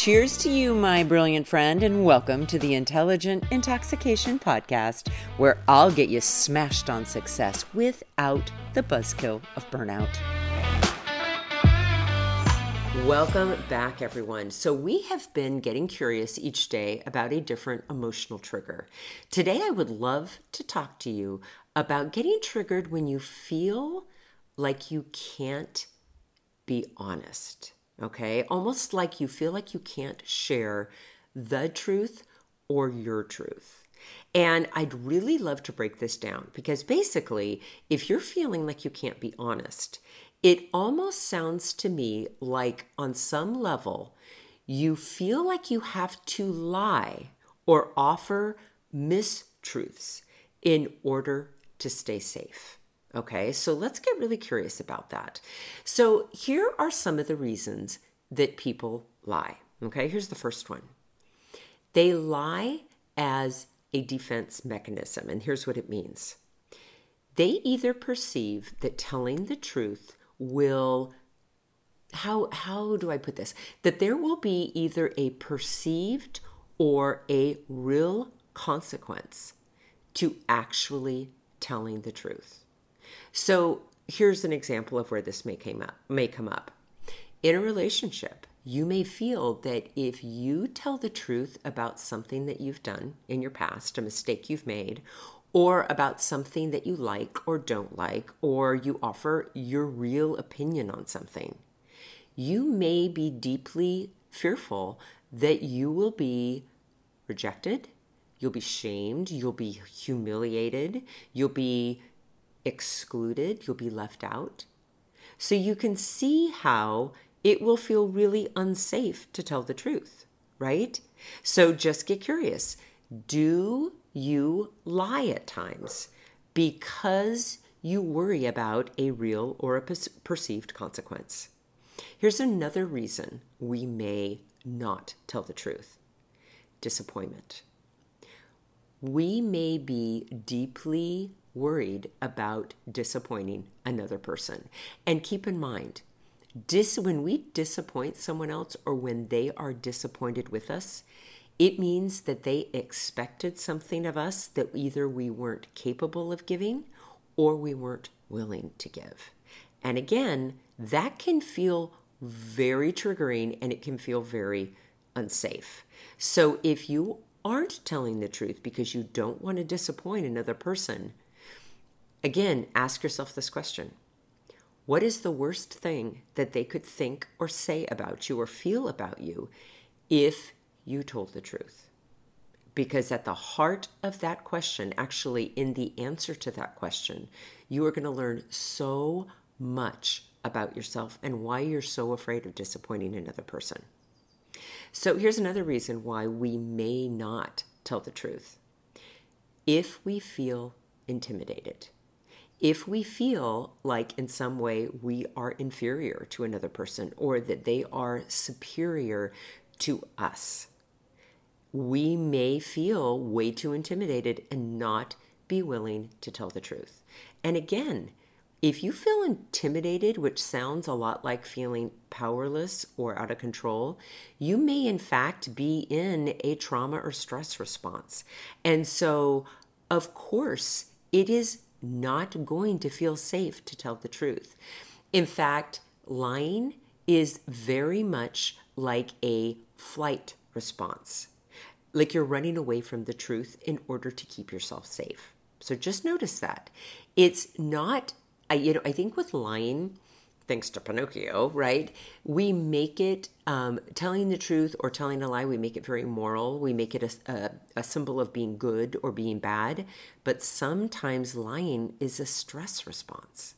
Cheers to you, my brilliant friend, and welcome to the Intelligent Intoxication Podcast, where I'll get you smashed on success without the buzzkill of burnout. Welcome back, everyone. So, we have been getting curious each day about a different emotional trigger. Today, I would love to talk to you about getting triggered when you feel like you can't be honest okay? Almost like you feel like you can't share the truth or your truth. And I'd really love to break this down because basically, if you're feeling like you can't be honest, it almost sounds to me like on some level, you feel like you have to lie or offer mistruths in order to stay safe. Okay, so let's get really curious about that. So, here are some of the reasons that people lie. Okay, here's the first one they lie as a defense mechanism, and here's what it means they either perceive that telling the truth will how how do i put this that there will be either a perceived or a real consequence to actually telling the truth so here's an example of where this may came up may come up. In a relationship, you may feel that if you tell the truth about something that you've done in your past, a mistake you've made, or about something that you like or don't like, or you offer your real opinion on something, you may be deeply fearful that you will be rejected, you'll be shamed, you'll be humiliated, you'll be excluded, you'll be left out. So you can see how it will feel really unsafe to tell the truth, right? So just get curious. Do you lie at times because you worry about a real or a perceived consequence? Here's another reason we may not tell the truth disappointment. We may be deeply worried about disappointing another person. And keep in mind, dis- when we disappoint someone else or when they are disappointed with us, it means that they expected something of us that either we weren't capable of giving or we weren't willing to give. And again, that can feel very triggering and it can feel very unsafe. So if you aren't telling the truth because you don't want to disappoint another person, Again, ask yourself this question What is the worst thing that they could think or say about you or feel about you if you told the truth? Because at the heart of that question, actually, in the answer to that question, you are going to learn so much about yourself and why you're so afraid of disappointing another person. So, here's another reason why we may not tell the truth. If we feel intimidated, if we feel like in some way we are inferior to another person or that they are superior to us, we may feel way too intimidated and not be willing to tell the truth. And again, if you feel intimidated, which sounds a lot like feeling powerless or out of control, you may in fact be in a trauma or stress response. And so, of course, it is not going to feel safe to tell the truth. In fact, lying is very much like a flight response, like you're running away from the truth in order to keep yourself safe. So just notice that. It's not, I, you know, I think with lying, thanks to Pinocchio, right? We make it um, telling the truth or telling a lie. We make it very moral. We make it a, a, a symbol of being good or being bad. But sometimes lying is a stress response.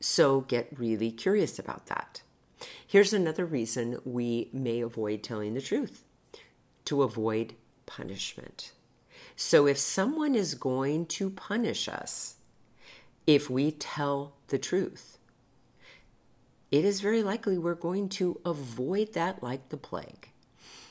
So get really curious about that. Here's another reason we may avoid telling the truth to avoid punishment. So if someone is going to punish us, if we tell the truth, it is very likely we're going to avoid that like the plague.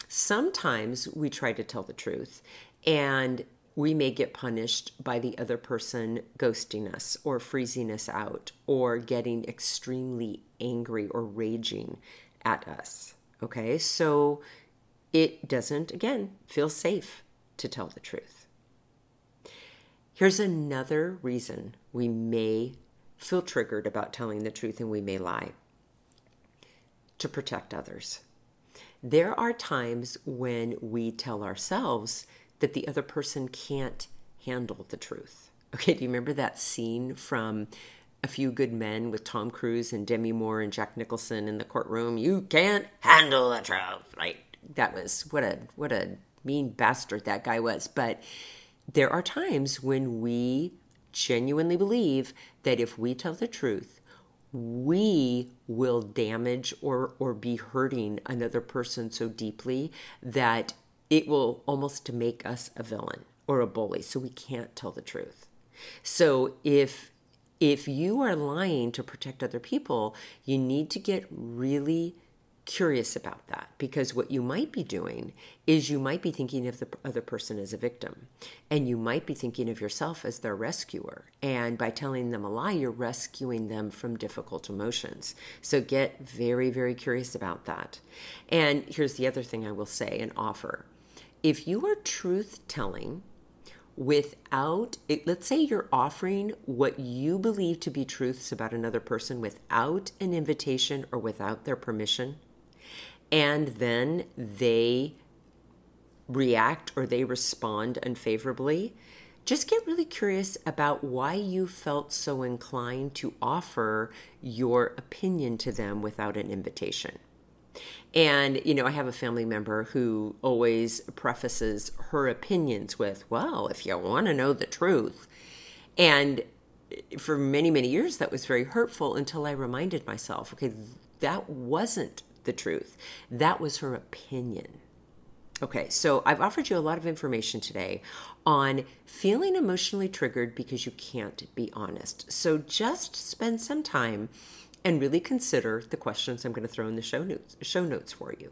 Sometimes we try to tell the truth and we may get punished by the other person ghosting us or freezing us out or getting extremely angry or raging at us. Okay, so it doesn't, again, feel safe to tell the truth. Here's another reason we may feel triggered about telling the truth and we may lie to protect others. There are times when we tell ourselves that the other person can't handle the truth. Okay, do you remember that scene from A Few Good Men with Tom Cruise and Demi Moore and Jack Nicholson in the courtroom? You can't handle the truth, right? That was what a what a mean bastard that guy was. But there are times when we genuinely believe that if we tell the truth, we will damage or or be hurting another person so deeply that it will almost make us a villain or a bully. So we can't tell the truth. So if if you are lying to protect other people you need to get really curious about that because what you might be doing is you might be thinking of the other person as a victim and you might be thinking of yourself as their rescuer. And by telling them a lie you're rescuing them from difficult emotions. So get very very curious about that. And here's the other thing i will say and offer. If you are truth telling without it, let's say you're offering what you believe to be truths about another person without an invitation or without their permission and then they react or they respond unfavorably, just get really curious about why you felt so inclined to offer your opinion to them without an invitation. And, you know, I have a family member who always prefaces her opinions with, well, if you want to know the truth. And for many, many years, that was very hurtful until I reminded myself, okay, that wasn't the truth. That was her opinion. Okay, so I've offered you a lot of information today on feeling emotionally triggered because you can't be honest. So just spend some time and really consider the questions I'm going to throw in the show notes show notes for you.